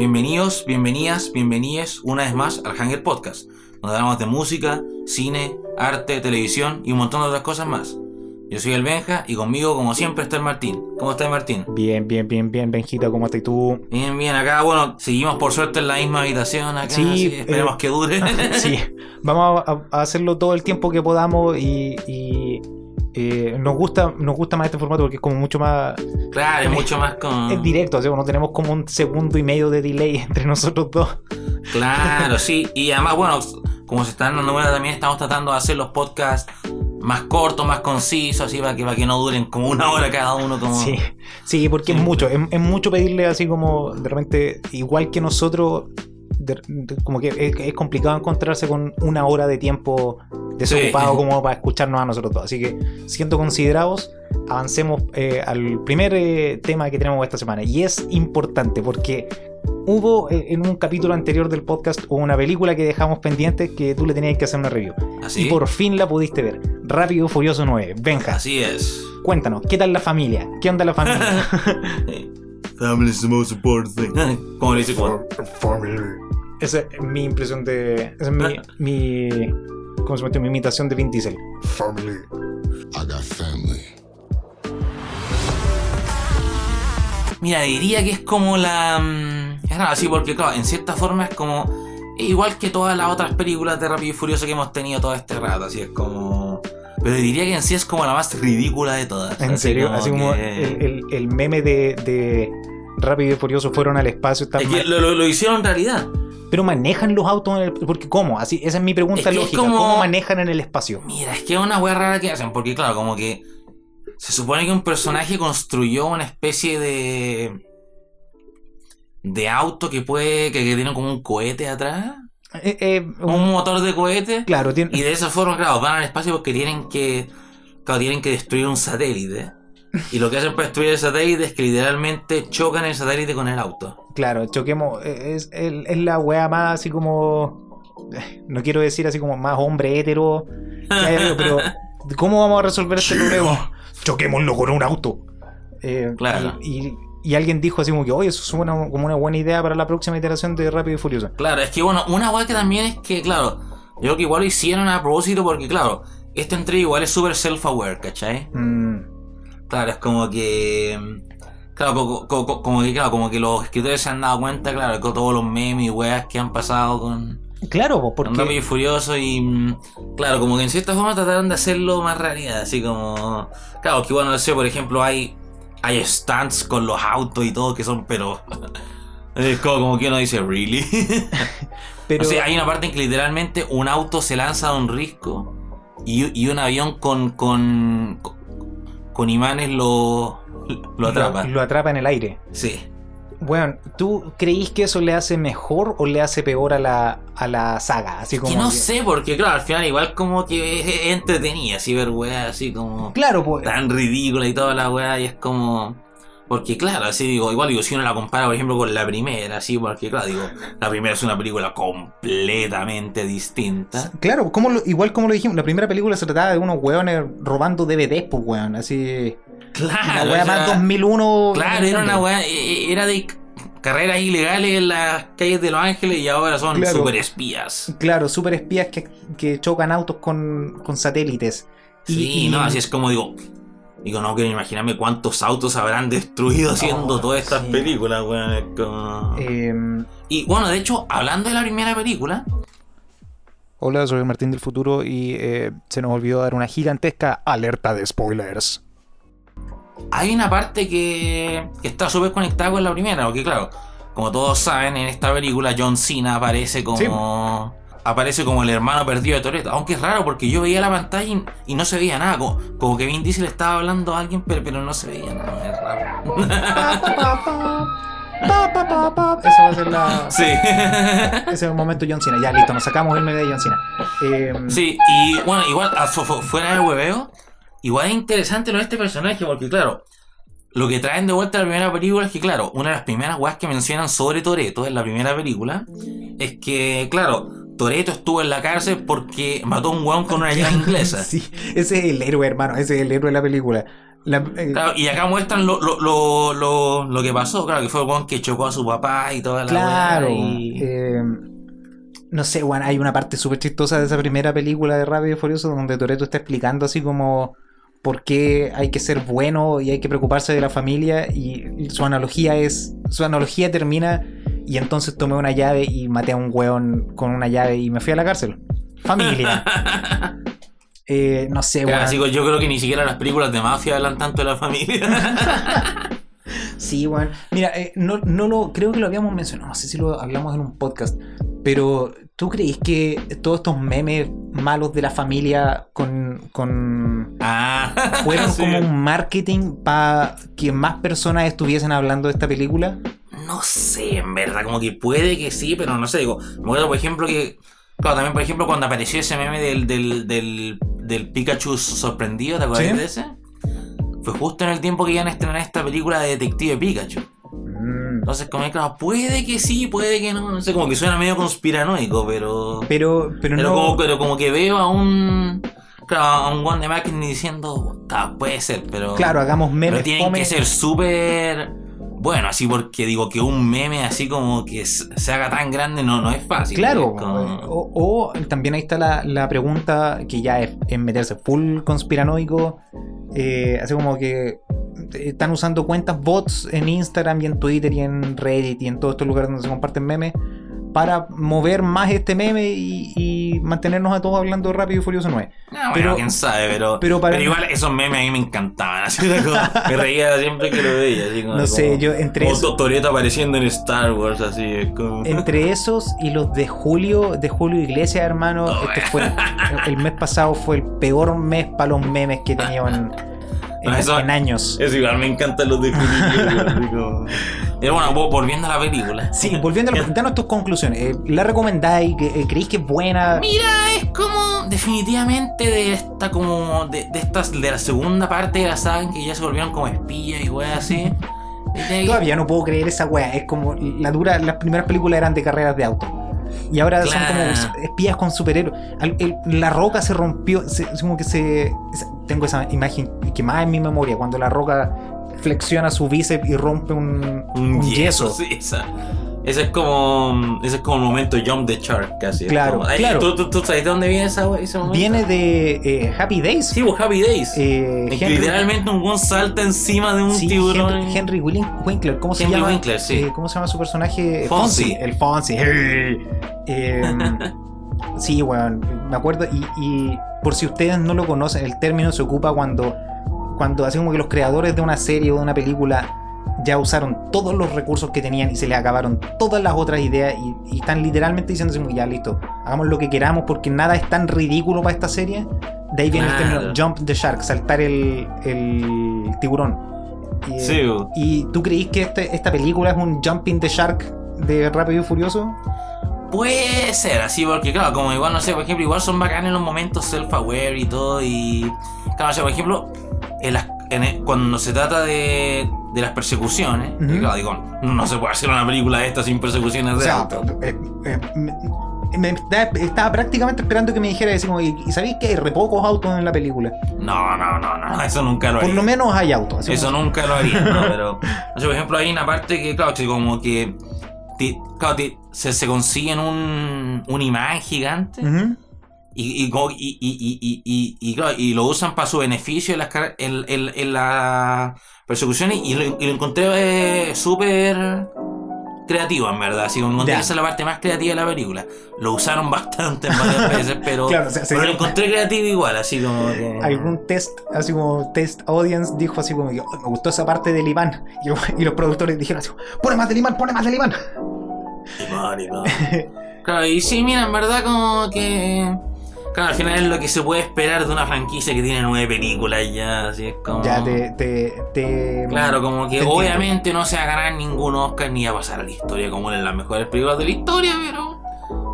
Bienvenidos, bienvenidas, bienvenides una vez más al Hanger Podcast, donde hablamos de música, cine, arte, televisión y un montón de otras cosas más. Yo soy el Benja y conmigo, como siempre, está el Martín. ¿Cómo estás, Martín? Bien, bien, bien, bien, Benjita, ¿cómo estás tú? Bien, bien, acá, bueno, seguimos por suerte en la misma habitación acá, Sí, así, esperemos eh, que dure. Sí, vamos a, a hacerlo todo el tiempo que podamos y, y, eh, nos gusta nos gusta más este formato porque es como mucho más claro, es mucho más con... es directo, así, no tenemos como un segundo y medio de delay entre nosotros dos. Claro, sí. Y además, bueno, como se están dando cuenta, también estamos tratando de hacer los podcasts más cortos, más concisos, así para que, para que no duren como una hora cada uno. Como... Sí, sí, porque es mucho, es, es mucho pedirle así como de repente, igual que nosotros, de- de- como que es, es complicado encontrarse con una hora de tiempo desocupado Sí. como para escucharnos a nosotros dos. Así que, siendo considerados, avancemos eh, al primer eh, tema que tenemos esta semana. Y es importante porque hubo eh, en un capítulo anterior del podcast una película que dejamos pendiente que tú le tenías que hacer una review. Así, Y por fin la pudiste ver. Rápido Furioso 9. Benja, así es. cuéntanos, ¿qué tal la familia? ¿Qué onda la familia? Family is the most important thing. Como le dice Juan. Esa es mi impresión de. Esa es mi. mi ¿Cómo se llama? Mi imitación de Vin Diesel. Family. I got family. Mira, diría que es como la. mm, Es raro, sí, porque claro, en cierta forma es como. igual que todas las otras películas de Rápido y Furioso que hemos tenido todo este rato, así es como. Pero diría que en sí es como la más ridícula de todas. ¿En así serio? Así como que- el, el- el meme de, de Rápido y Furioso fueron al espacio. están Es que ma- lo, lo- lo hicieron realidad. Pero manejan los autos en el. Porque, ¿cómo? Así, esa es mi pregunta Es lógica. como- ¿Cómo manejan en el espacio? Mira, es que es una wea rara que hacen, porque claro, como que se supone que un personaje construyó una especie de de auto que puede, que, que tiene como un cohete atrás, Eh, eh, un motor de cohete, Claro, tiene. y de esa forma, claro, van al espacio porque tienen que, claro, tienen que destruir un satélite. Y lo que hacen para destruir el satélite es que literalmente chocan el satélite con el auto. Claro, choquemos. eh, Es, es, es la wea más así como. No quiero decir así como más hombre hétero. pero. ¿Cómo vamos a resolver este problema? Choquémoslo con un auto. Eh, Claro. Y, y- y alguien dijo así como que, oye, eso suena como una buena idea para la próxima iteración de Rápido y Furioso. Claro, es que bueno, una weá que también es que, claro, yo creo que igual lo hicieron a propósito porque, claro, esta entrega igual es súper self-aware, ¿cachai? Mm, Claro, es como que. Claro, co- co- como que, claro, como que los escritores se han dado cuenta, claro, con todos los memes y weas que han pasado con, Claro, po, con y porque. Furioso y. mm, Claro, como que en cierta forma trataron de hacerlo más realidad, así como. Claro, que bueno, no sé, por ejemplo, hay. Hay stunts con los autos y todo que son, pero. Es como, como que uno dice, ¿really? Pero, O sea, hay una parte en que literalmente un auto se lanza de un risco y, y un avión con, con, con imanes lo, lo atrapa. Lo, atrapa en el aire. Sí. Bueno, ¿tú creís que eso le hace mejor o le hace peor a la, a la saga? Así como Que no que- sé, porque claro, al final igual como que es, entretenida, así ver weas así como Claro, pues. tan ridícula y toda la wea y es como... Porque claro, así digo, igual digo, si uno la compara por ejemplo con la primera, así, porque claro, digo, la primera es una película completamente distinta. Claro, como lo- igual como lo dijimos, la primera película se trataba de unos weones robando DVDs, pues weón, así. Claro. la wea más 2001. Claro, era una weá, e- e- era de carreras ilegales en las calles de Los Ángeles y ahora son Claro. super espías. Claro, super espías que, que chocan autos con, con satélites. Y- Sí, y- no, así es como digo. Digo, no quiero imaginarme cuántos autos habrán destruido haciendo Oh, todas estas sí. películas, weón. em, Y bueno, de hecho, hablando de la primera película, hola, soy Martín del futuro y eh, se nos olvidó dar una gigantesca alerta de spoilers. hay una parte que, que está súper conectada con la primera, porque claro, como todos saben, en esta película John Cena aparece como. Aparece como el hermano perdido de Toretto. Aunque es raro porque yo veía la pantalla y, y no se veía nada. Como, como que Vin Diesel estaba hablando a alguien, pero, pero no se veía nada. Es raro. Esa va a ser la. sí. Ese es el momento John Cena. Ya, listo, nos sacamos el medio de John Cena. Em, sí, y bueno, igual, a- fu- fu- fuera de hueveo, igual es interesante lo de este personaje, porque claro, lo que traen de vuelta a la primera película es que, claro, una de las primeras weas que mencionan sobre Toreto en la primera película es que, claro, Toreto estuvo en la cárcel porque mató a un weón con una llave inglesa. Sí, ese es el héroe, hermano. Ese es el héroe de la película. La- eh, Claro, y acá muestran lo, lo, lo, lo, lo que pasó, claro, que fue el weón que chocó a su papá y toda la Claro. y- eh, no sé, bueno, hay una parte súper chistosa de esa primera película de Rápido y Furioso donde Toreto está explicando así como por qué hay que ser bueno y hay que preocuparse de la familia y su analogía es, su analogía termina y entonces tomé una llave y maté a un weón con una llave y me fui a la cárcel. Familia. Eh, no sé, así que yo creo que ni siquiera las películas de mafia hablan tanto de la familia. Sí, bueno. Mira, eh, no, no lo, creo que lo habíamos mencionado, no sé si lo hablamos en un podcast, pero ¿tú crees que todos estos memes malos de la familia con, con ah, fueron sí. como un marketing para que más personas estuviesen hablando de esta película? No sé, en verdad, como que puede que sí, pero no sé, digo, me acuerdo, por ejemplo, que. Claro, también, por ejemplo, cuando apareció ese meme del, del, del, del Pikachu sorprendido, ¿te acuerdas Sí. de ese? Fue justo en el tiempo que iban a estrenar esta película de Detective Pikachu. Mm. Entonces, como que, claro, puede que sí, puede que no, no sé, como que suena medio conspiranoico, pero. Pero, pero, Pero, no. como, pero como que veo a un. Claro, a un one de marketing diciendo, "Ta, puede ser, pero. Claro, hagamos memes. Pero tienen fome. que ser súper. Bueno, así porque digo que un meme así como que se haga tan grande no, no es fácil. Claro, Es como- o, o también ahí está la, la pregunta que ya es, es meterse full conspiranoico, eh, así como que están usando cuentas bots en Instagram y en Twitter y en Reddit y en todos estos lugares donde se comparten memes para mover más este meme y, y mantenernos a todos hablando Rápido y Furioso 9. Ah, bueno, pero- quién sabe, pero. pero Pero, para- igual esos memes a mí me encantaban. Así como- me reía siempre que lo veía. Así como, No sé, como- yo entre como eso- apareciendo en Star Wars, así como. Entre esos y los de Julio, de Julio Iglesias, hermano, Oh, este fue el, mes pasado fue el peor mes para los memes que tenido en, eso- en años. Es igual, me encantan los de Julio. Pero bueno, vo- volviendo a la película. Sí, volviendo a la, danos tus conclusiones. Eh, ¿La recomendáis? ¿Que- eh, ¿Creéis que es buena? Mira, es como definitivamente de esta como de, de estas de la segunda parte de la saga que ya se volvieron como espías y weas así. Todavía no puedo creer esa wea. Es como la dura, las primeras películas eran de carreras de auto. Y ahora son como espías con superhéroes. La roca se rompió. se- como que se. tengo esa imagen quemada en mi memoria. Cuando la roca flexiona su bíceps y rompe un, un yeso. Sí, esa. Ese es como. Ese es como el momento Jump the Shark casi. Claro, como- claro. ¿tú, tú, tú sabes de dónde viene esa, ese momento? Viene de eh, Happy Days. Sí, pues Happy Days. Eh, que literalmente un gun salta encima de un sí, tiburón. Henry, Henry Winkler, ¿cómo se Henry llama? Winkler, sí. Eh, ¿Cómo se llama su personaje? Fonzie. El Fonzie. Eh, sí, weón, me acuerdo. Y, y por si ustedes no lo conocen, el término se ocupa cuando, cuando así como que los creadores de una serie o de una película ya usaron todos los recursos que tenían y se les acabaron todas las otras ideas y, y están literalmente como, ya listo, hagamos lo que queramos porque nada es tan ridículo para esta serie. De ahí viene el término jump the shark, saltar el, el tiburón. Y, Sí. ¿Y tú creís que este- esta película es un Jumping the Shark de Rápido y Furioso? Puede ser así, porque claro, como igual, no sé, por ejemplo, igual son bacanes los momentos self-aware y todo. Y claro, o sea, por ejemplo, en las- en cuando se trata de, de las persecuciones, claro, digo, no se puede hacer una película de esta sin persecuciones O de sea, auto. eh, eh, me- me estaba, prácticamente esperando que me dijera como, ¿y sabéis que hay re pocos autos en la película? No, no, no, no, eso nunca lo Por haría. lo menos hay autos. Eso como- nunca lo haría, ¿no? Pero, no sé, por ejemplo, hay una parte que, claro, que como que, te- claro, te- se, se consiguen un, un imán gigante. Y, y, y, y, y, y- y, claro, y lo usan para su beneficio en las en, en, en las persecuciones y lo, encontré eh, súper creativo en verdad así como encontré que esa es la parte más creativa de la película lo usaron bastante varias veces pero, Claro, o sea, se pero lo encontré creativo igual así como que Algún test, así como test audience, dijo así como "Oh, me gustó esa parte del imán. Y, los productores dijeron así, pone más del imán, pone más del imán. Igual, igual. claro y sí mira en verdad como que claro al final es lo que se puede esperar de una franquicia que tiene nueve películas ya así es como Ya te... te, te- Claro, como que entiendo. obviamente no se va a ganar ningún Oscar ni va a pasar a la historia como una de las mejores películas de la historia, pero.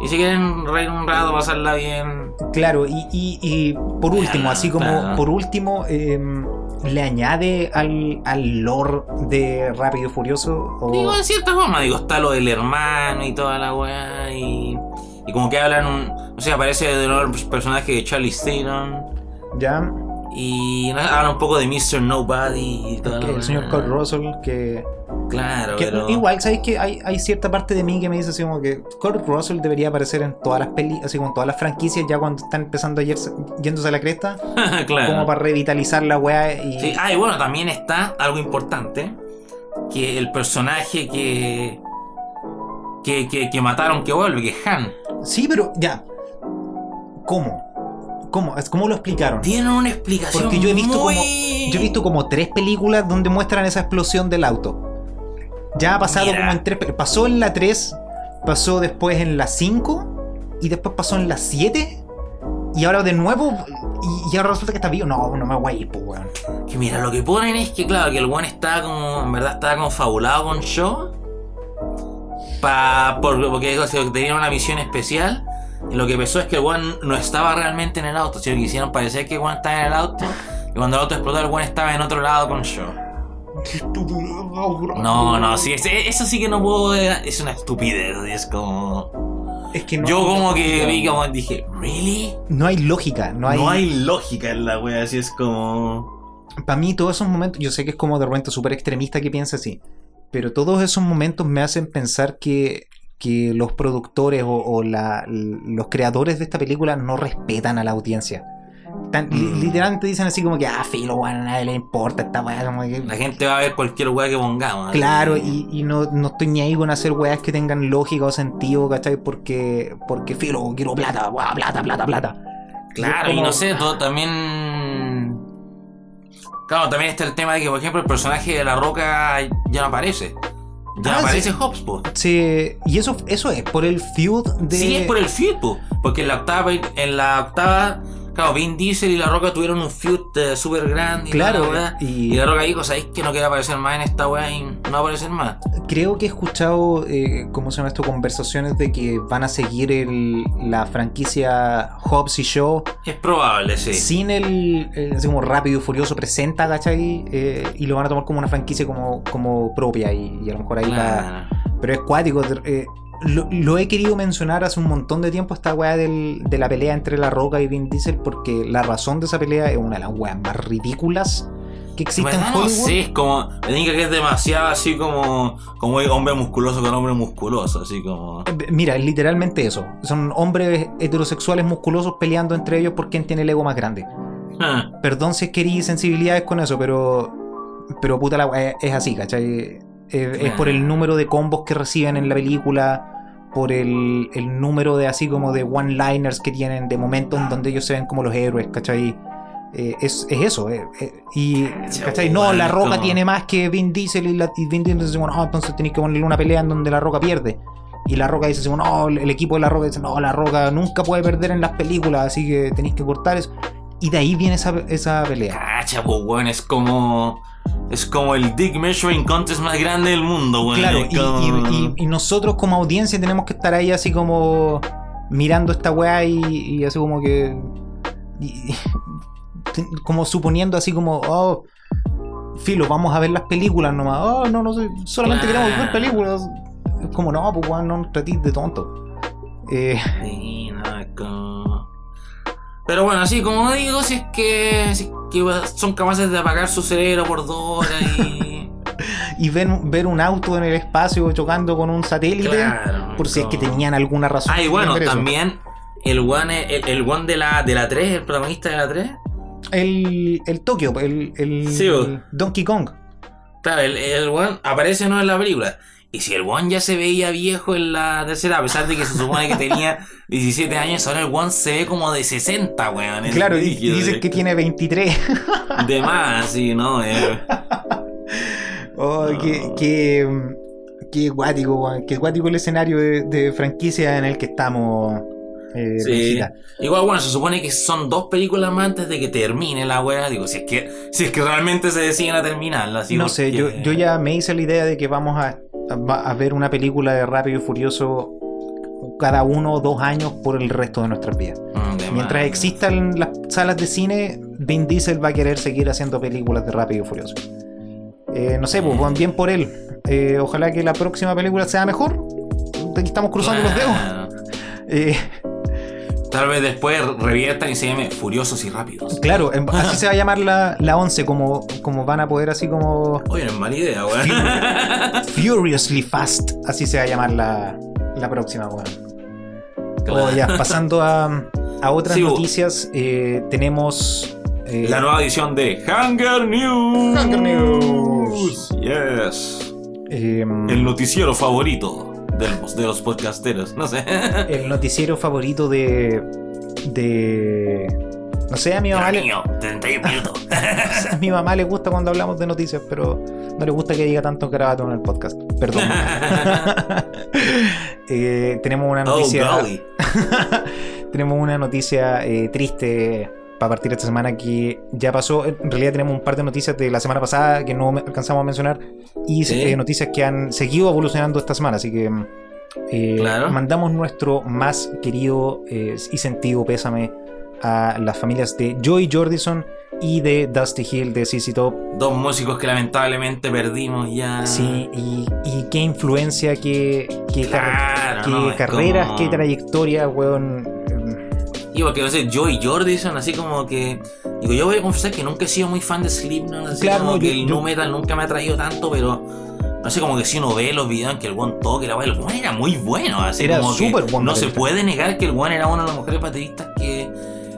Y si quieren reír un rato, pasarla bien. Claro, y, y, y por último, así como claro. por último, em, le añade al, al lore de Rápido y Furioso. O... Digo, en cierta forma, digo, está lo del hermano y toda la weá. Y, y como que hablan un. O sea, aparece de nuevo el personaje de Charlie Theron. Ya. Y no- habla un poco de Mr. Nobody y todo el señor Kurt Russell, que, Claro, que pero. igual, ¿sabes que hay, hay cierta parte de mí que me dice así como que Kurt Russell debería aparecer en todas las peli, así como en todas las franquicias ya cuando están empezando a irse- yéndose a la cresta, claro. como para revitalizar la weá y... Sí, ah, y bueno, también está algo importante, que el personaje que, que, que, que mataron que vuelve, que es Han, Sí, pero ya. ¿Cómo? ¿Cómo? ¿Cómo lo explicaron? tiene una explicación Porque yo he visto muy... como yo he visto como tres películas donde muestran esa explosión del auto. Ya ha pasado Mira. como en tres, pasó en la 3, pasó después en la 5 y después pasó en la 7 y ahora de nuevo y, y ahora resulta que está vivo. No, no me guay, pues weón. Que mira, lo que ponen es que, claro, que el one estaba como, en verdad estaba confabulado con Shaw. Pa, por, porque si tenía una misión especial. Y lo que pasó es que el one no estaba realmente en el auto, sino que hicieron parecer que el one estaba en el auto. Y cuando el auto explotó, el one estaba en otro lado con Shaw. No, no, sí, es- eso sí que no puedo. Es una estupidez, y es como. Es que no, Yo como que vi como dije, ¿really? no hay lógica, no hay, No hay lógica en la wea, así es como. Para mí todos esos momentos, yo sé que es como de repente súper extremista que piensa así, pero todos esos momentos me hacen pensar que, que los productores o, o la- los creadores de esta película no respetan a la audiencia. Tan- Mm. literalmente dicen así como que, ah, filo, a nadie le importa esta weá, como que... La gente va a ver cualquier wea que pongamos. Claro, y, y no, no estoy ni ahí con hacer weas que tengan lógica o sentido, ¿cachai? Porque, porque filo, quiero plata, weá, plata, plata, plata. Claro, y como- no sé, todo también. Claro, también está el tema de que, por ejemplo, el personaje de la roca ya no aparece. Ya Ah, aparece sí. Hobbs, po. Sí, y eso, eso es por el feud de... Sí, es por el feud, po. Porque en la octava, en la octava, claro, Vin Diesel y la roca tuvieron un feud eh, súper grande. y Claro, la y- y... la roca dijo, ¿sabéis que no quiere aparecer más en esta weá y no aparecer más? Creo que he escuchado, eh, ¿cómo se llama esto? Conversaciones de que van a seguir el- la franquicia Hobbs y Shaw Es probable, sí. sin el, el- así como Rápido y Furioso presenta, ¿cachai? Eh, y lo van a tomar como una franquicia como, como propia y, y a lo mejor ahí va... Claro. Pero es cuático. Lo, lo he querido mencionar hace un montón de tiempo esta weá del- de la pelea entre La Roca y Vin Diesel porque la razón de esa pelea es una de las weas más ridículas que En existen en no sé, es como. Diga que es demasiado así como. Como hombre musculoso con hombre musculoso, así como. Eh, Mira, es literalmente eso. Son hombres heterosexuales musculosos peleando entre ellos por quién tiene el ego más grande. Ah, Perdón si es que sensibilidades con eso, pero. Pero puta la es, es así, ¿cachai? Es, es por el número de combos que reciben en la película, por el, el número de así como de one-liners que tienen, de momentos en donde ellos se ven como los héroes, ¿cachai? Eh, es, es eso, eh, eh, y ¿cachai? No, la roca tiene más que Vin Diesel y, la, y Vin Diesel dice, bueno, ah, entonces tenéis que ponerle una pelea en donde la roca pierde. Y la roca dice, bueno, no, el equipo de la roca dice, no, la roca nunca puede perder en las películas, así que tenéis que cortar eso. Y de ahí viene esa, esa pelea. Cacha, pues, es como. Es como el Dick Measuring Contest más grande del mundo, weón. Claro, y, como- y- y- y nosotros como audiencia tenemos que estar ahí así como mirando esta weá y, y así como que. como suponiendo así como, oh, filo, vamos a ver las películas nomás. Oh, no, no sé, solamente queremos ver películas. Es como, no, pues weón, no nos tratéis de tonto. Eh, Sí, Pero bueno, así como digo, si es que, si es que son capaces de apagar su cerebro por dos horas y. y ver, ver un auto en el espacio chocando con un satélite, Claro, por si es que tenían alguna razón. Ah, y bueno, también el one, el, el one de la, de la 3, el protagonista de la 3. El, el Tokio, el, el, Sí, el Donkey Kong. Claro, el, el one aparece no en la película. Y si el one ya se veía viejo en la tercera, a pesar de que se supone que tenía 17 años, ahora el one se ve como de 60, weón. Claro, y, dicen que tiene 23. De más, sí, ¿no? Eh, Oh, qué, qué, qué guático, weón, qué guático el escenario de, de franquicia en el que estamos. eh, Sí. Igual, bueno, se supone que son dos películas más antes de que termine la weá. Digo, si es que, si es que realmente se deciden a terminarla. no sé, yo, yo ya me hice la idea de que vamos a, a- a ver una película de Rápido y Furioso cada uno o dos años por el resto de nuestras vidas. Mm, de Mientras existan las salas de cine, Vin Diesel va a querer seguir haciendo películas de Rápido y Furioso. Eh, no sé, pues buen bien por él. Eh, ojalá que la próxima película sea mejor. Aquí estamos cruzando los dedos. Eh, Tal vez después reviertan y se llame Furiosos y Rápidos. Claro, em, así se va a llamar la, la 11, como, como van a poder así como Oye, no es mala idea, weón. Furiously Fast, así se va a llamar la, la próxima, weón. Claro. Oh, ya, pasando a, a otras Sí, noticias, eh, tenemos... eh, La nueva edición de Hunger News. Hunger News. Yes. em, El noticiero favorito del- de los podcasteros. No sé. el noticiero favorito de. de. No sé, a mi mamá le, Niño, 31 minutos. a mi mamá le gusta cuando hablamos de noticias, pero no le gusta que diga tanto garabato en el podcast. Perdón. Eh, tenemos una oh, noticia. tenemos una noticia eh, triste para partir esta semana que ya pasó. En realidad tenemos un par de noticias de la semana pasada que no alcanzamos a mencionar y Sí. eh, noticias que han seguido evolucionando esta semana. Así que eh, Claro. mandamos nuestro más querido eh, y sentido pésame a las familias de Joey Jordison y de Dusty Hill de CC Top. Dos músicos que lamentablemente perdimos ya. Sí, y, y qué influencia, qué, qué, car- Claro, qué no, es carreras, como- qué trayectoria, weón. Y porque no sé, Joey Jordison, así como que. Digo, yo voy a confesar que nunca he sido muy fan de Slipknot, así Claro, como no, que yo- el yo- nu metal nunca me ha traído tanto, pero. No sé, como que si uno ve los videos en que el one toque, la el one era muy bueno, así Era como que súper buen No se puede negar que el one era uno de los mejores bateristas que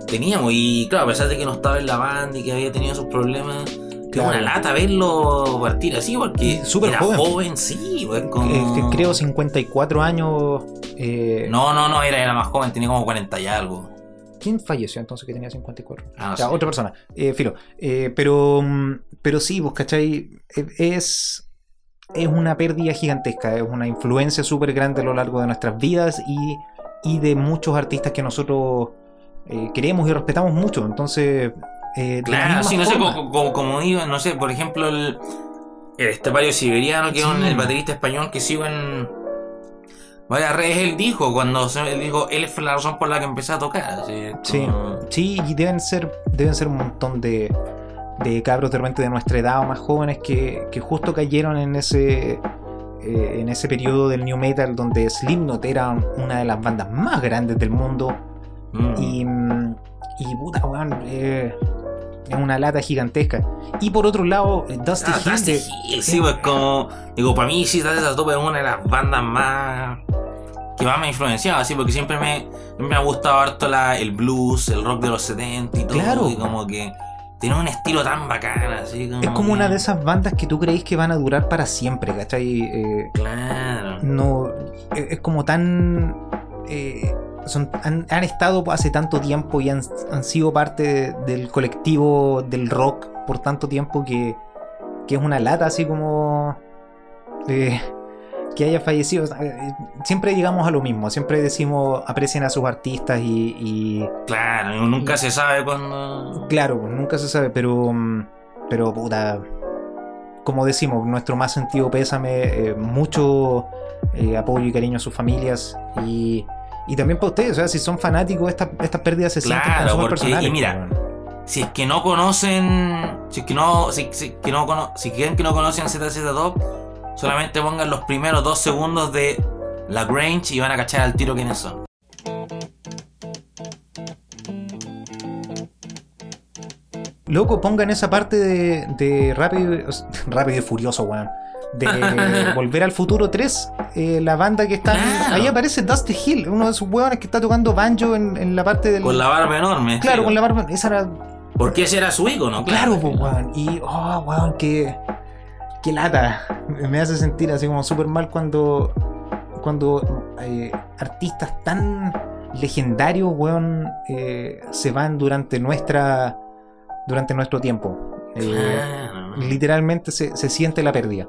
teníamos. Y claro, a pesar de que no estaba en la banda y que había tenido sus problemas. Que Claro. una lata verlo partir así, porque Y era joven. joven, sí, güey, como... Eh, que creo 54 años. eh, No, no, no, era, era más joven, tenía como 40 y algo. ¿Quién falleció entonces que tenía 54? Ah, Ya, sé. otra persona. Eh, filo. Eh, pero, mm, pero sí, vos, ¿cachai? Eh, Es, es una pérdida gigantesca, es una influencia súper grande a lo largo de nuestras vidas y, y de muchos artistas que nosotros eh, queremos y respetamos mucho. Entonces, eh, Claro, sí, no sé, como, como, como digo, no sé, por ejemplo, el, el estepario siberiano, que es un- el baterista español que sigo en varias redes, él dijo, cuando se- él dijo, él fue la razón por la que empecé a tocar. Así, Sí, como- sí, y deben ser, deben ser un montón de, de cabros de repente de nuestra edad o más jóvenes que, que justo cayeron en ese eh, en ese periodo del new metal donde Slipknot era una de las bandas más grandes del mundo Mm. y, y puta weón, eh, es una lata gigantesca. Y por otro lado, eh, Dusty Ah, Hill de- Hill, sí, pues como. Digo, para mí, sí, Dusty Top es una de las bandas más. que más me ha influenciado, así, porque siempre me, me ha gustado harto la, el blues, el rock de los 70 y todo. Claro. Y como que. tiene un estilo tan bacán, así como. es como una de esas bandas que tú creéis que van a durar para siempre, ¿cachai? Eh, Claro. no es es como tan eh, son, han, han estado hace tanto tiempo y han, han sido parte de- del colectivo del rock por tanto tiempo que, que es una lata así como eh, que haya fallecido Eh, siempre llegamos a lo mismo siempre decimos aprecien a sus artistas y, y Claro, nunca se sabe cuándo. Claro, pues, nunca se sabe, pero. Pero puta. Como decimos, nuestro más sentido pésame, eh, mucho eh, apoyo y cariño a sus familias y, y también para ustedes, o sea, si son fanáticos, estas estas pérdidas se sienten Claro, como súper porque- personales. y mira. Si es que no conocen. Si es que no. Si, si- que no cono- si creen que no conocen ZZ Top, solamente pongan los primeros dos segundos de La Grange y van a cachar al tiro quiénes son. Loco, pongan esa parte de, de Rápido, Rápido y Furioso, weón. De Volver al Futuro 3, eh, la banda que está. Claro. Ahí aparece Dusty Hill, uno de esos weones que está tocando banjo en, en la parte del. Con la barba enorme. Claro, sí. con la barba. Esa era Porque ese era su ícono, Claro, claro. pues, weón. Y, oh, weón, qué, qué lata. Me hace sentir así como súper mal cuando, cuando eh, artistas tan legendarios, weón, eh, se van durante nuestra, durante nuestro tiempo. Claro. literalmente se, se siente la pérdida.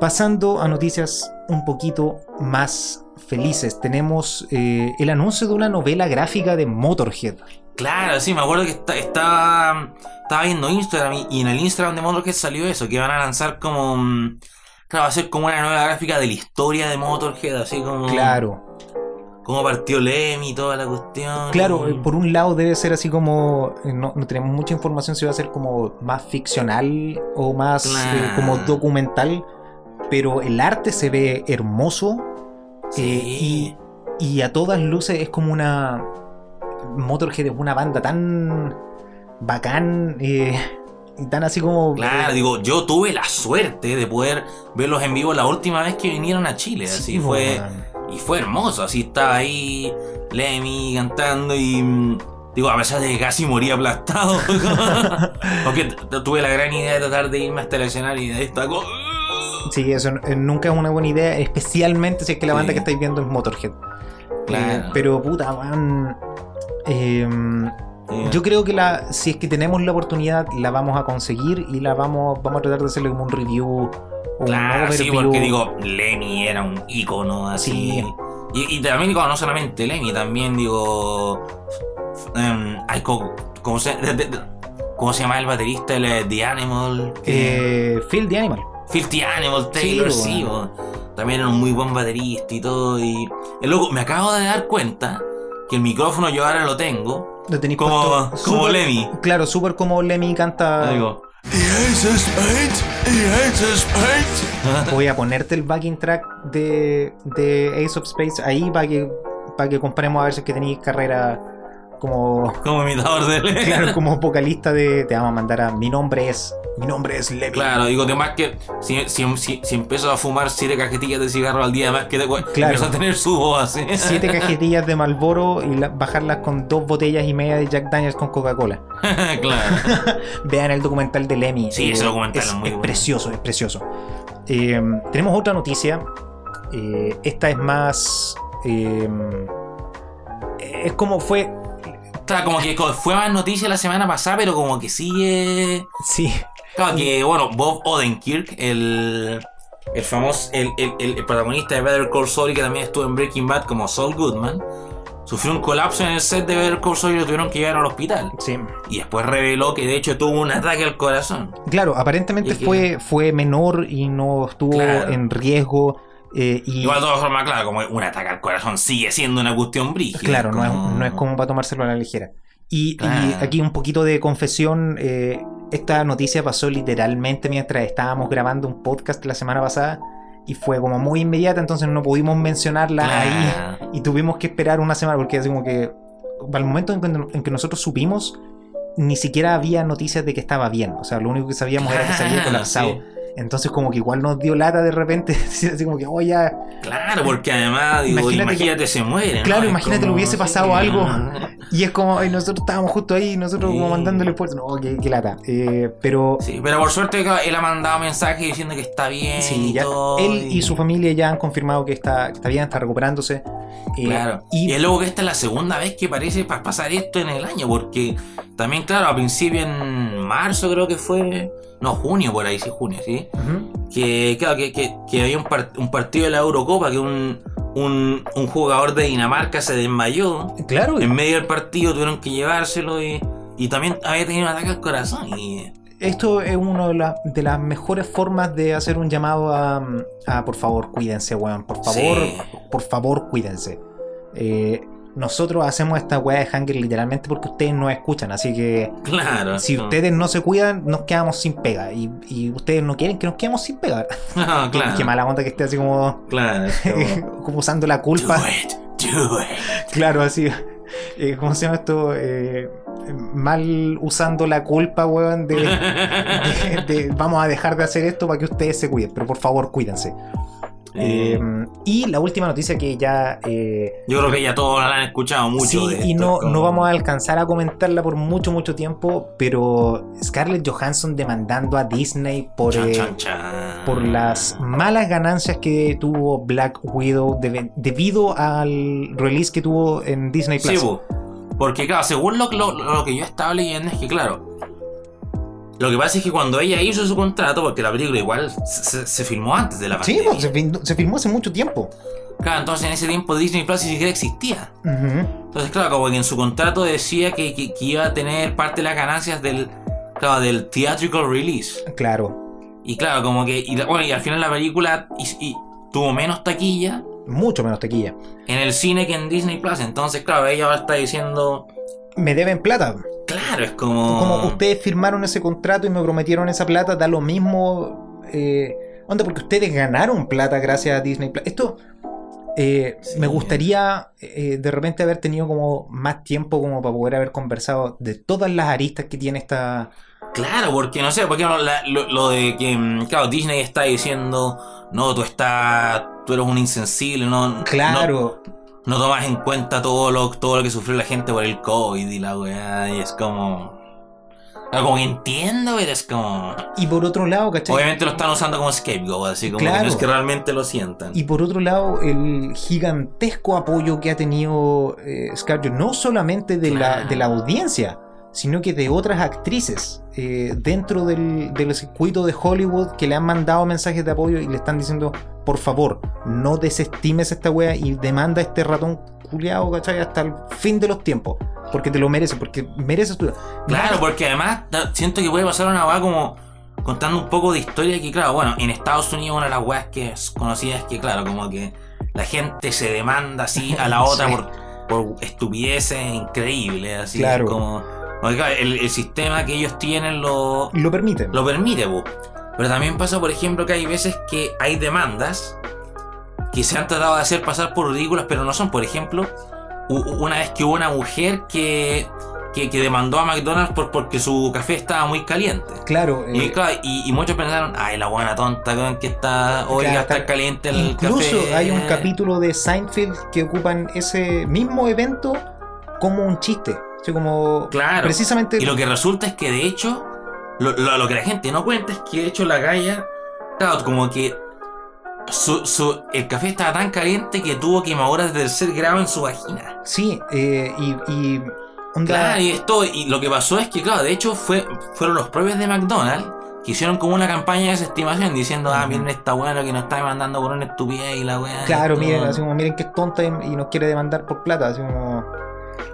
Pasando a noticias un poquito más felices, tenemos eh, el anuncio de una novela gráfica de Motorhead. Claro, sí, me acuerdo que esta- estaba, estaba viendo Instagram y, en el Instagram de Motorhead salió eso, que van a lanzar como... mm, Claro, va a ser como una nueva gráfica de la historia de Motorhead, así como... Claro. Cómo partió Lemmy y toda la cuestión. Claro, y- por un lado debe ser así como. eh, No, no tenemos mucha información si va a ser como más ficcional o más eh, como documental. Pero el arte se ve hermoso. Sí. eh, Y a todas luces es como una. Motorhead es una banda tan bacán eh, y tan así como. Claro, digo, yo tuve la suerte de poder verlos en vivo la última vez que vinieron a Chile. Sí, así fue. Y fue hermoso, así estaba ahí Lemmy cantando y. mm, Digo, a pesar de que casi moría aplastado. Porque tuve la gran idea de tratar de irme hasta el escenario y de esta cosa. Sí, eso eh, nunca es una buena idea, especialmente si es que la banda Sí. que estáis viendo es Motorhead. Claro. Eh, pero puta, weón. em, Yo creo que la, si es que tenemos la oportunidad, la vamos a conseguir y la vamos, vamos a tratar de hacerle como un review. un Claro, sí, porque digo, Lemmy era un ícono así. Sí. Y, y también digo, no solamente Lemmy, también digo. em, hay ¿cómo, se, de- de- de- ¿Cómo se llama el baterista? El eh, The Animal. que- Eh, Phil the Animal. Filthy Animal, Taylor, Sí, bueno. también era un muy buen baterista y todo. Y el loco, me acabo de dar cuenta que el micrófono yo ahora lo tengo. Lo tenéis Como, como Lemmy. Claro, súper como Lemmy canta. Digo. Voy a ponerte el backing track de, de Ace of Space ahí para que, para que comparemos a ver si es que tenéis carrera como. como imitador de Lemmy. Claro, como vocalista de. Te vamos a mandar a. Mi nombre es. Mi nombre es Lemmy. Claro, digo, además que si, si, si, si empiezo a fumar siete cajetillas de cigarro al día, más que Claro. empiezo a tener su voz así. Siete cajetillas de Malboro y la- bajarlas con dos botellas y media de Jack Daniels con Coca-Cola. claro. Vean el documental de Lemmy. eh, Sí, ese documental es, muy es bueno. precioso, es precioso. Eh, tenemos otra noticia. Eh, esta es más. eh, es como fue. Claro, como que fue más noticia la semana pasada, pero como que sigue. Sí, Claro que, bueno, Bob Odenkirk, el, el famoso, el, el- el- protagonista de Better Call Saul, y que también estuvo en Breaking Bad como Saul Goodman, sufrió un colapso en el set de Better Call Saul y lo tuvieron que llevar al hospital. sí. Y después reveló que de hecho tuvo un ataque al corazón. Claro, aparentemente que- fue, fue menor y no estuvo Claro. en riesgo. Eh, y Igual de todas formas, claro, como un ataque al corazón sigue siendo una cuestión brígida. Claro, no es, como- no es como para tomárselo a la ligera. Y, y aquí un poquito de confesión. eh, esta noticia pasó literalmente mientras estábamos grabando un podcast la semana pasada. Y fue como muy inmediata, entonces no pudimos mencionarla ahí. Y tuvimos que esperar una semana porque así como que el momento en que, en que nosotros supimos, ni siquiera había noticias de que estaba bien. O sea, lo único que sabíamos era que se había colapsado. sí. Entonces como que igual nos dio lata de repente, así como que, oh ya, Claro, porque además, digo, Imagínate imagínate, que- se muere. ¿no? Claro, imagínate, le como- hubiese pasado sí. algo. Y es como, nosotros estábamos justo ahí, nosotros como Sí. mandándole fuerza. No, qué, qué lata. Eh, pero Sí, pero por suerte él ha mandado mensajes diciendo que está bien. sí, y ya, todo, él y su familia ya han confirmado que está, está bien, está recuperándose. Eh, Claro. y Y es luego que esta es la segunda vez que parece pa- pasar esto en el año, porque también, claro, a principio en marzo creo que fue, no, junio por ahí, sí, junio, sí. Que, claro, que, que, que había un, par- un partido de la Eurocopa que un, un, un jugador de Dinamarca se desmayó. Claro, En medio del partido tuvieron que llevárselo y, y también había tenido un ataque al corazón. Y, esto es una de, las- de las mejores formas de hacer un llamado a, a, por favor, cuídense, weón. Por favor, Sí. por favor, cuídense. Eh, nosotros hacemos esta weá de Hanger literalmente porque ustedes nos escuchan, así que claro. si no. ustedes no se cuidan, nos quedamos sin pega. Y, y ustedes no quieren que nos quedemos sin pega. No, claro. Qué mala onda que esté así como, Claro. como, como usando la do culpa. it, do it. Claro, así. eh, ¿Cómo se llama esto? Eh, mal usando la culpa, weón, de, de- de- vamos a dejar de hacer esto para que ustedes se cuiden. Pero por favor, cuídense. Eh, y la última noticia que ya... eh, Yo creo que ya todos la han escuchado mucho. sí, de y no, como- no vamos a alcanzar a comentarla por mucho, mucho tiempo, pero Scarlett Johansson demandando a Disney por... Chan, eh, chan, chan. por las malas ganancias que tuvo Black Widow debido al release que tuvo en Disney Plus. porque claro, según lo, lo- lo que yo estaba leyendo es que claro, lo que pasa es que cuando ella hizo su contrato, porque la película igual se, se- filmó antes de la Sí, pandemia. pues, se, filmó hace mucho tiempo. Claro, entonces en ese tiempo Disney Plus ni siquiera existía. Entonces, claro, como que en su contrato decía que, que- que iba a tener parte de las ganancias del, claro, del theatrical release. Claro, Y claro, como que, y, bueno, y al final la película y- y tuvo menos taquilla mucho menos tequilla. en el cine que en Disney Plus. Entonces, claro, ella ahora está diciendo, Me deben plata. Claro, es como... Como ustedes firmaron ese contrato y me prometieron esa plata, da lo mismo. Eh, onda, porque ustedes ganaron plata gracias a Disney. Esto. Eh, Sí. Me gustaría eh, de repente haber tenido como más tiempo como para poder haber conversado de todas las aristas que tiene esta... Claro, porque no sé, porque no, la- lo, lo de que, mm, claro, Disney está diciendo, no, tú estás, tú eres un insensible, no, Claro, no, no tomas en cuenta todo lo, todo lo que sufrió la gente por el COVID y la weá, y es como, como que entiendo, pero es como, y por otro lado, ¿cachai? obviamente lo están usando como scapegoat, así como que Claro. no es que realmente lo sientan. Y por otro lado, el gigantesco apoyo que ha tenido eh, Scarlett, no solamente de, la, de la audiencia, sino que de otras actrices eh, dentro del, del circuito de Hollywood que le han mandado mensajes de apoyo y le están diciendo, por favor, no desestimes esta wea y demanda a este ratón culiado, ¿cachai? Hasta el fin de los tiempos. Porque te lo mereces, porque mereces tu... Claro, porque además siento que puede pasar una weá como contando un poco de historia que, claro, bueno, en Estados Unidos una de las weas que es conocida es que, claro, como que la gente se demanda así a la otra Sí. por, por estupideces increíbles, así Claro. como... el, el sistema que ellos tienen lo, Lo permite. lo permite, po. Pero también pasa, por ejemplo, que hay veces que hay demandas que se han tratado de hacer pasar por ridículas, pero no son. Por ejemplo, una vez que hubo una mujer que, que, que demandó a McDonald's por, porque su café estaba muy caliente. Claro. Y, eh, claro, y, y muchos pensaron, ay, la buena tonta que está, oiga, Claro, está está- caliente el Incluso café. hay un capítulo de Seinfeld que ocupan ese mismo evento como un chiste. Como. Claro. Precisamente. Y lo que resulta es que de hecho, lo, lo- lo que la gente no cuenta es que de hecho la galla, claro, como que su, su- el café estaba tan caliente que tuvo quemaduras de tercer grado en su vagina. Sí, eh, y. y onda- Claro, y esto, y lo que pasó es que, claro, de hecho fue, fueron los propios de McDonald's que hicieron como una campaña de desestimación diciendo, ah, miren esta weá que nos está demandando por una estupidez y la weá. claro, esto". miren, así como miren que es tonta y, y nos quiere demandar por plata. Así como.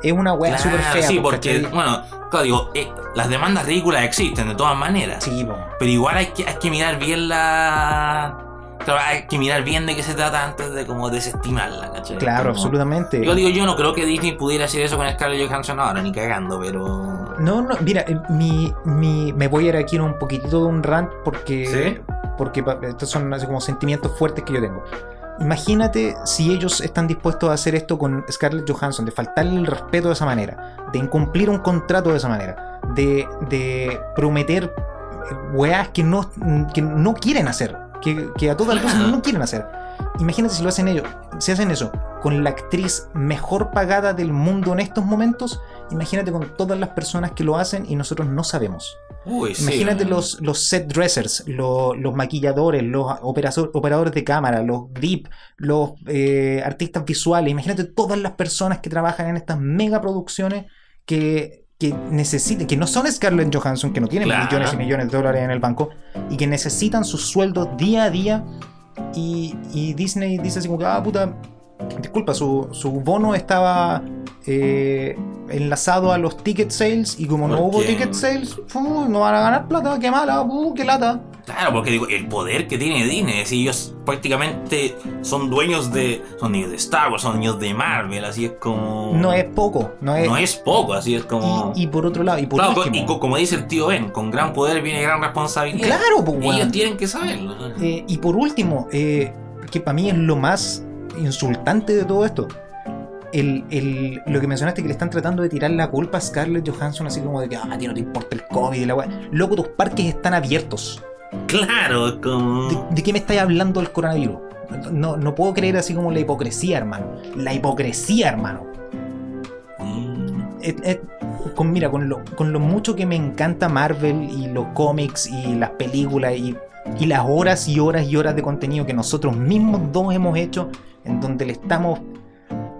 Es una weá Claro, súper fea. Sí, po, porque, ¿cachai? bueno, claro, digo, eh, las demandas ridículas existen de todas maneras. Sí, po. Pero igual hay que, hay que mirar bien la. Claro, hay que mirar bien de qué se trata antes de como desestimarla, ¿cachai? Claro, Como- absolutamente. Yo digo, yo no creo que Disney pudiera hacer eso con Scarlett Johansson ahora, ni cagando, pero. No, no, mira, eh, mi, mi, me voy a ir aquí en un poquitito de un rant porque, ¿Sí? porque estos son así como sentimientos fuertes que yo tengo. Imagínate si ellos están dispuestos a hacer esto con Scarlett Johansson, de faltarle el respeto de esa manera, de incumplir un contrato de esa manera, de, de prometer eh, weas que no, que no quieren hacer, que, que a todas luces no quieren hacer. Imagínate si lo hacen ellos, si hacen eso con la actriz mejor pagada del mundo en estos momentos, imagínate con todas las personas que lo hacen y nosotros no sabemos. Uy, sí. Imagínate los, los set dressers, lo- los maquilladores, los operadores de cámara, los grip, los eh, artistas visuales. Imagínate todas las personas que trabajan en estas mega producciones que, que necesiten, que no son Scarlett Johansson, que no tienen Claro. millones y millones de dólares en el banco y que necesitan sus sueldos día a día. Y, y Disney dice así como que, ah, puta, disculpa, su, su bono estaba eh, enlazado a los ticket sales y como no ¿Por hubo qué? ticket sales, fu, no van a ganar plata, qué mala, fu, qué lata. Claro, porque digo, el poder que tiene Disney, si ellos prácticamente son dueños de. Son dueños de Star Wars, son dueños de Marvel, así es como. No es poco, no es... No es poco, así es como. y, y por otro lado, y por Claro, último, y co- como dice el tío Ben, con gran poder viene gran responsabilidad. claro, pues, Ellos weón. tienen que saberlo. Eh, y por último, eh, que para mí es lo más insultante de todo esto. El, el- lo que mencionaste que le están tratando de tirar la culpa a Scarlett Johansson, así como de que ah, a ti no te importa el COVID y la weá. Loco, tus parques están abiertos. Claro, como. ¿De, de qué me estáis hablando del coronavirus? No, no puedo creer así como la hipocresía, hermano. La hipocresía, hermano. Mm, Eh, eh, con, mira, con lo, con lo mucho que me encanta Marvel y los cómics y las películas y, y las horas y horas y horas de contenido que nosotros mismos dos hemos hecho, en donde le estamos.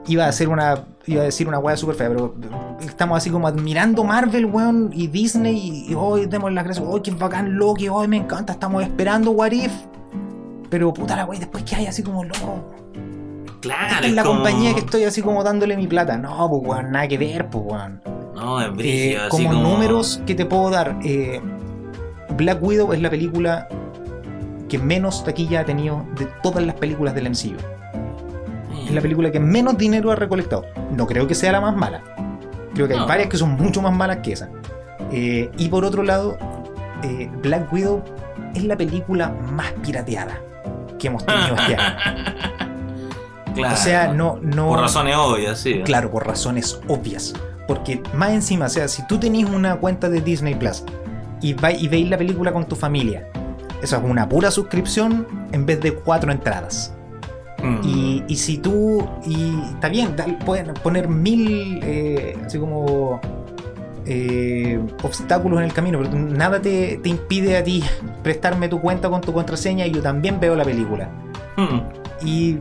Iba a hacer una. Iba a decir una weá súper fea, pero estamos así como admirando Marvel, weón, y Disney, y hoy demos las gracias, hoy qué bacán Loki, hoy me encanta, estamos esperando What If. Pero puta la weá, después que hay así como loco. Claro, Esta es la como- compañía que estoy así como dándole mi plata. No, pues weón, nada que ver, pues weón. No, es Eh, brígido, así como, como números que te puedo dar, eh, Black Widow es la película que menos taquilla ha tenido de todas las películas del MCU. Es la película que menos dinero ha recolectado. No creo que sea la más mala. Creo que hay varias que son mucho más malas que esa. Eh, y por otro lado, eh, Black Widow es la película más pirateada que hemos tenido este año. Claro. O sea, no, no. Por razones obvias, sí. Claro, por razones obvias. Porque más encima, o sea, si tú tenés una cuenta de Disney Plus y, vais y veis la película con tu familia, eso es una pura suscripción en vez de cuatro entradas. Mm. Y, y si tú. Y está bien, pueden poner mil. eh, así como. eh, obstáculos en el camino, pero nada te, te impide a ti prestarme tu cuenta con tu contraseña y yo también veo la película. Mm. Y.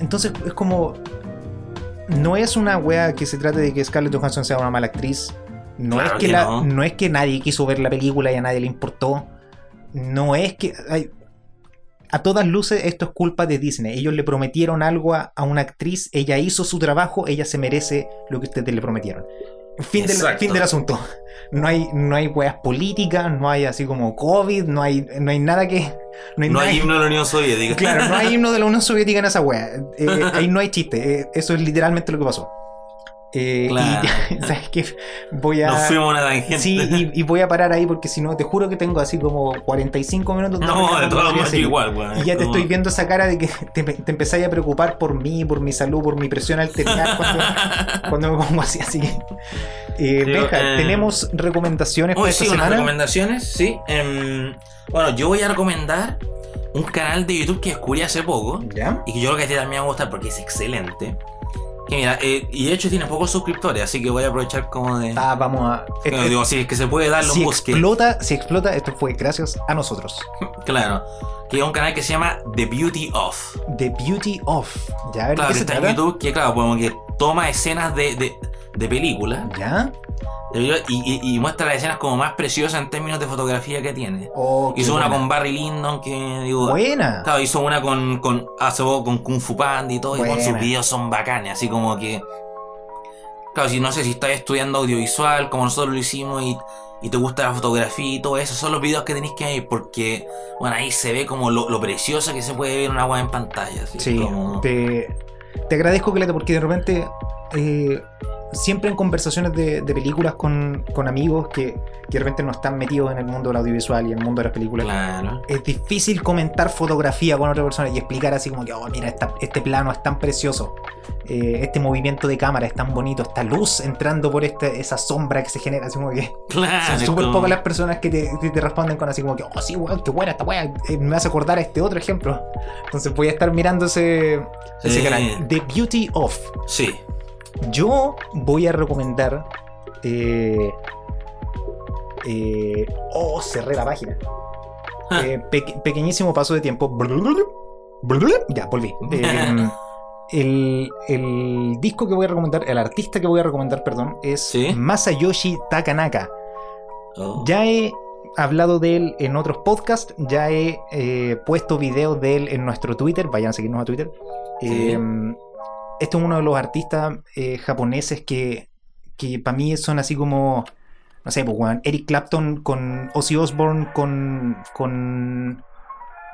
Entonces es como. No es una wea que se trate de que Scarlett Johansson sea una mala actriz. No, Claro es que que la- no. no es que nadie quiso ver la película y a nadie le importó. No es que. A todas luces esto es culpa de Disney. Ellos le prometieron algo a, a una actriz, ella hizo su trabajo, ella se merece lo que ustedes le prometieron. Fin del, fin del asunto. No hay, no hay weas políticas, no hay así como COVID, no hay, no hay nada que. No hay, No nada hay que- himno de la Unión Soviética. Claro, no hay himno de la Unión Soviética en esa wea. Eh, ahí no hay chiste. eh, eso es literalmente lo que pasó. Eh, Claro. Y sabes qué? Voy a. Nos fuimos una tangente. Sí, y, y voy a parar ahí porque si no, te juro que tengo así como 45 minutos. No, de todas maneras igual, weón. Y ya te estoy viendo esa cara de que te, te empezáis a preocupar por mí, por mi salud, por mi presión arterial cuando, cuando me pongo así. Así que, eh, Benja, eh, ¿tenemos recomendaciones para esta unas semana? recomendaciones, sí. Em, bueno, yo voy a recomendar un canal de YouTube que descubrí hace poco ¿Ya? y que yo creo que a ti también me va a gustar porque es excelente. Que mira, eh, y de hecho tiene pocos suscriptores, así que voy a aprovechar como de. Ah, vamos a. este- digo, si es que se puede darle si un busque. explota, si explota, esto fue gracias a nosotros. Claro. Que es un canal que se llama The Beauty Of. The Beauty of. ¿Ya? A ver, Claro, ¿qué que se está en? YouTube, que claro, como que toma escenas de, de, de películas ¿Ya? y, y- y muestra las escenas como más preciosas en términos de fotografía que tiene. Oh, Hizo una con Barry Lyndon, que digo. Buena. Claro, hizo una con, con con Kung Fu Panda y todo, y con sus videos son bacanes, así como que. Claro, si no sé si estás estudiando audiovisual, como nosotros lo hicimos, y, y te gusta la fotografía y todo eso, son los videos que tenéis que ver, porque, bueno, ahí se ve como lo, lo preciosa que se puede ver una agua en pantalla. Así, Sí, como- te, te agradezco, Caleta, porque de repente, eh, siempre en conversaciones de, de películas con, con amigos que, que de repente no están metidos en el mundo del audiovisual y en el mundo de las películas, Claro. es difícil comentar fotografía con otra persona y explicar así como que, oh, mira, esta- este plano es tan precioso, eh, este movimiento de cámara es tan bonito, esta luz entrando por este, esa sombra que se genera, así como que... Claro. Son súper pocas las personas que te, responden con así como que, oh sí, weón, qué buena esta weá. Eh, me hace acordar a este otro ejemplo. Entonces voy a estar mirando ese, ese canal. The Beauty of. Sí. Yo voy a recomendar. Eh, eh, oh, cerré la página. Ah. Eh, peque- pequeñísimo paso de tiempo. Ya, volví. Eh, el, el disco que voy a recomendar, el artista que voy a recomendar, perdón, es Sí. Masayoshi Takanaka. Oh. Ya he hablado de él en otros podcasts, ya he eh, puesto videos de él en nuestro Twitter, vayan a seguirnos a Twitter. Sí. Eh, este es uno de los artistas eh, japoneses que, que para mí son así como, no sé, pues, weón, Eric Clapton con Ozzy Osbourne con, con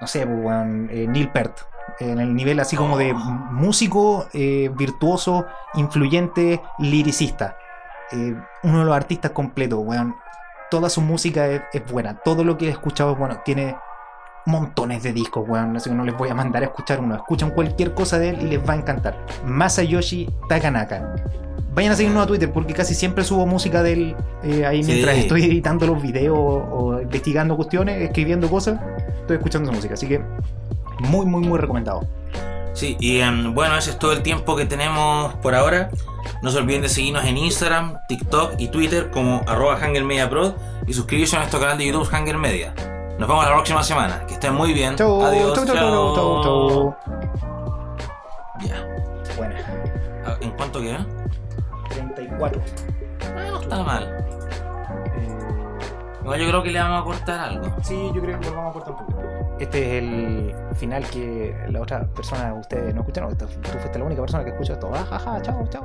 no sé, pues, weón, eh, Neil Peart. En el nivel así como de Oh. músico, eh, virtuoso, influyente, liricista. Uno de los artistas completos, weón. Toda su música es, es buena. Todo lo que he escuchado es bueno. Tiene montones de discos, weón. Así que no les voy a mandar a escuchar uno. Escuchan cualquier cosa de él y les va a encantar. Masayoshi Takanaka. Vayan a seguirnos a Twitter porque casi siempre subo música de él eh, ahí Sí. mientras estoy editando los videos o investigando cuestiones, escribiendo cosas. Estoy escuchando su música. Así que muy, muy, muy recomendado. Sí, y bueno, ese es todo el tiempo que tenemos por ahora. No se olviden de seguirnos en Instagram, TikTok y Twitter como arroba HangerMediaPro y suscribirse a nuestro canal de YouTube Hanger Media. Nos vemos la próxima semana. Que estén muy bien. Chau, Adiós. chau, chau, chau, chau, chau. Ya. Buena. Ah, ¿En cuánto queda? 34. Ah, no está mal. Eh, yo creo que le vamos a cortar algo. Sí, yo creo que lo vamos a cortar un poquito. Este es el final que la otra persona, ustedes no escucharon. Tú fuiste la única persona que escuchó esto. Ah, ja, ja, chao, chao.